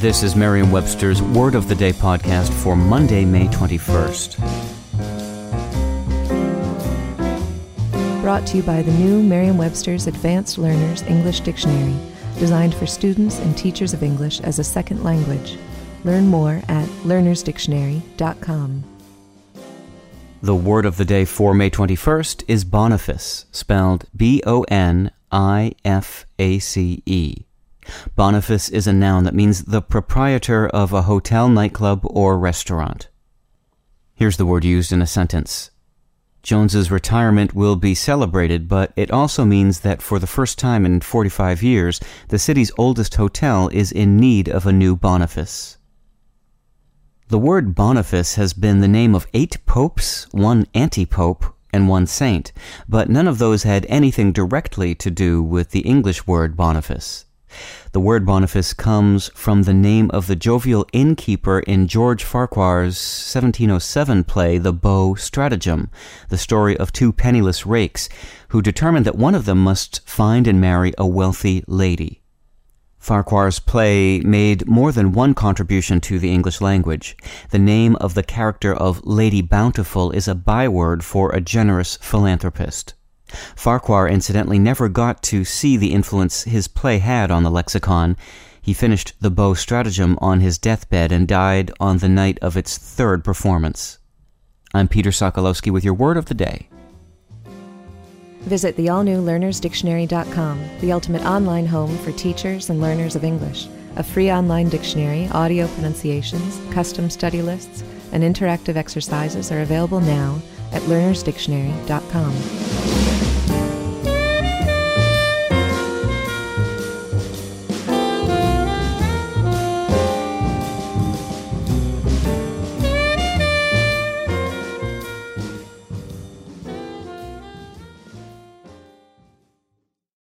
This is Merriam-Webster's Word of the Day podcast for Monday, May 21st. Brought to you by the new Merriam-Webster's Advanced Learners English Dictionary, designed for students and teachers of English as a second language. Learn more at learnersdictionary.com. The word of the day for May 21st is Boniface, spelled B O N I F A C E. Boniface is a noun that means the proprietor of a hotel, nightclub, or restaurant. Here's the word used in a sentence. Jones's retirement will be celebrated, but it also means that for the first time in 45 years, the city's oldest hotel is in need of a new Boniface. The word Boniface has been the name of eight popes, one anti-pope, and one saint, but none of those had anything directly to do with the English word Boniface. The word Boniface comes from the name of the jovial innkeeper in George Farquhar's 1707 play, The Beaux' Stratagem, the story of two penniless rakes who determined that one of them must find and marry a wealthy lady. Farquhar's play made more than one contribution to the English language. The name of the character of Lady Bountiful is a byword for a generous philanthropist. Farquhar incidentally never got to see the influence his play had on the lexicon. He finished the Beaux' Stratagem on his deathbed and died on the night of its third performance. I'm Peter Sokolowski with your word of the day. Visit the all new learnersdictionary.com, the ultimate online home for teachers and learners of English. A free online dictionary, audio pronunciations, custom study lists, and interactive exercises are available now at learnersdictionary.com.